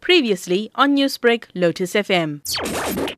Previously on Newsbreak, Lotus FM.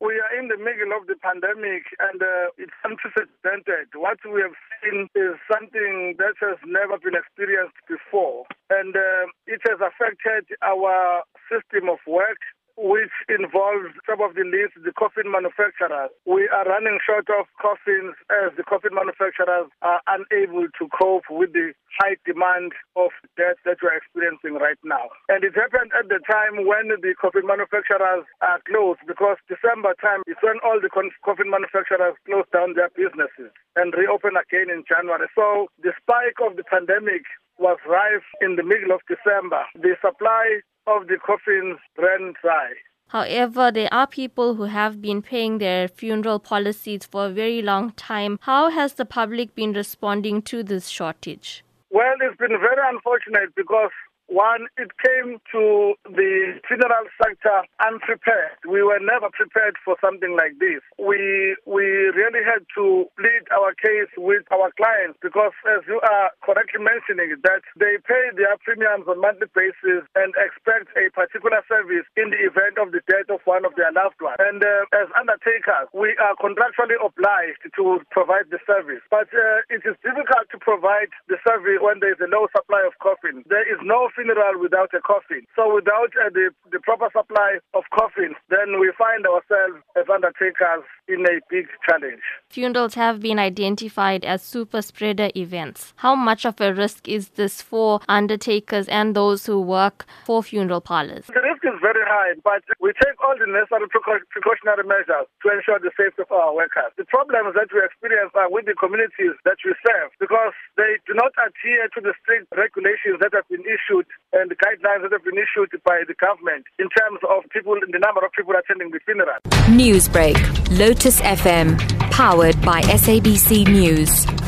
We are in the middle of the pandemic and uh, it's unprecedented. What we have seen is something that has never been experienced before. And uh, it has affected our system of work, which involves some of the least, the coffin manufacturers. We are running short of coffins as the coffin manufacturers are unable to cope with the high demand of death that we're experiencing right now. And it happened at the time when the coffin manufacturers are closed because December time is when all the coffin manufacturers close down their businesses and reopen again in January. So the spike of the pandemic was rife in the middle of December. The supply of the coffins ran dry. However, there are people who have been paying their funeral policies for a very long time. How has the public been responding to this shortage? Well, it's been very unfortunate because one, it came to the funeral sector unprepared. We were never prepared for something like this. We we really had to plead our case with our clients because, as you are correctly mentioning, that they pay their premiums on monthly basis and expect a particular service in the event of the death of one of their loved ones. And uh, as undertakers, we are contractually obliged to provide the service, but uh, it is difficult to provide the service when there is a low supply of coffins. There is no funeral without a coffin. So without uh, the, the proper supply of coffins, then we find ourselves as undertakers in a big challenge. Funerals have been identified as super spreader events. How much of a risk is this for undertakers and those who work for funeral parlors? The risk is very high, but we take all the necessary precautionary measures to ensure the safety of our workers. The problems that we experience are with the communities that we serve because they do not adhere to the strict regulations that have been issued and the guidelines that have been issued by the government in terms of people, the number of people attending the funeral. Newsbreak, Lotus FM, powered by SABC News.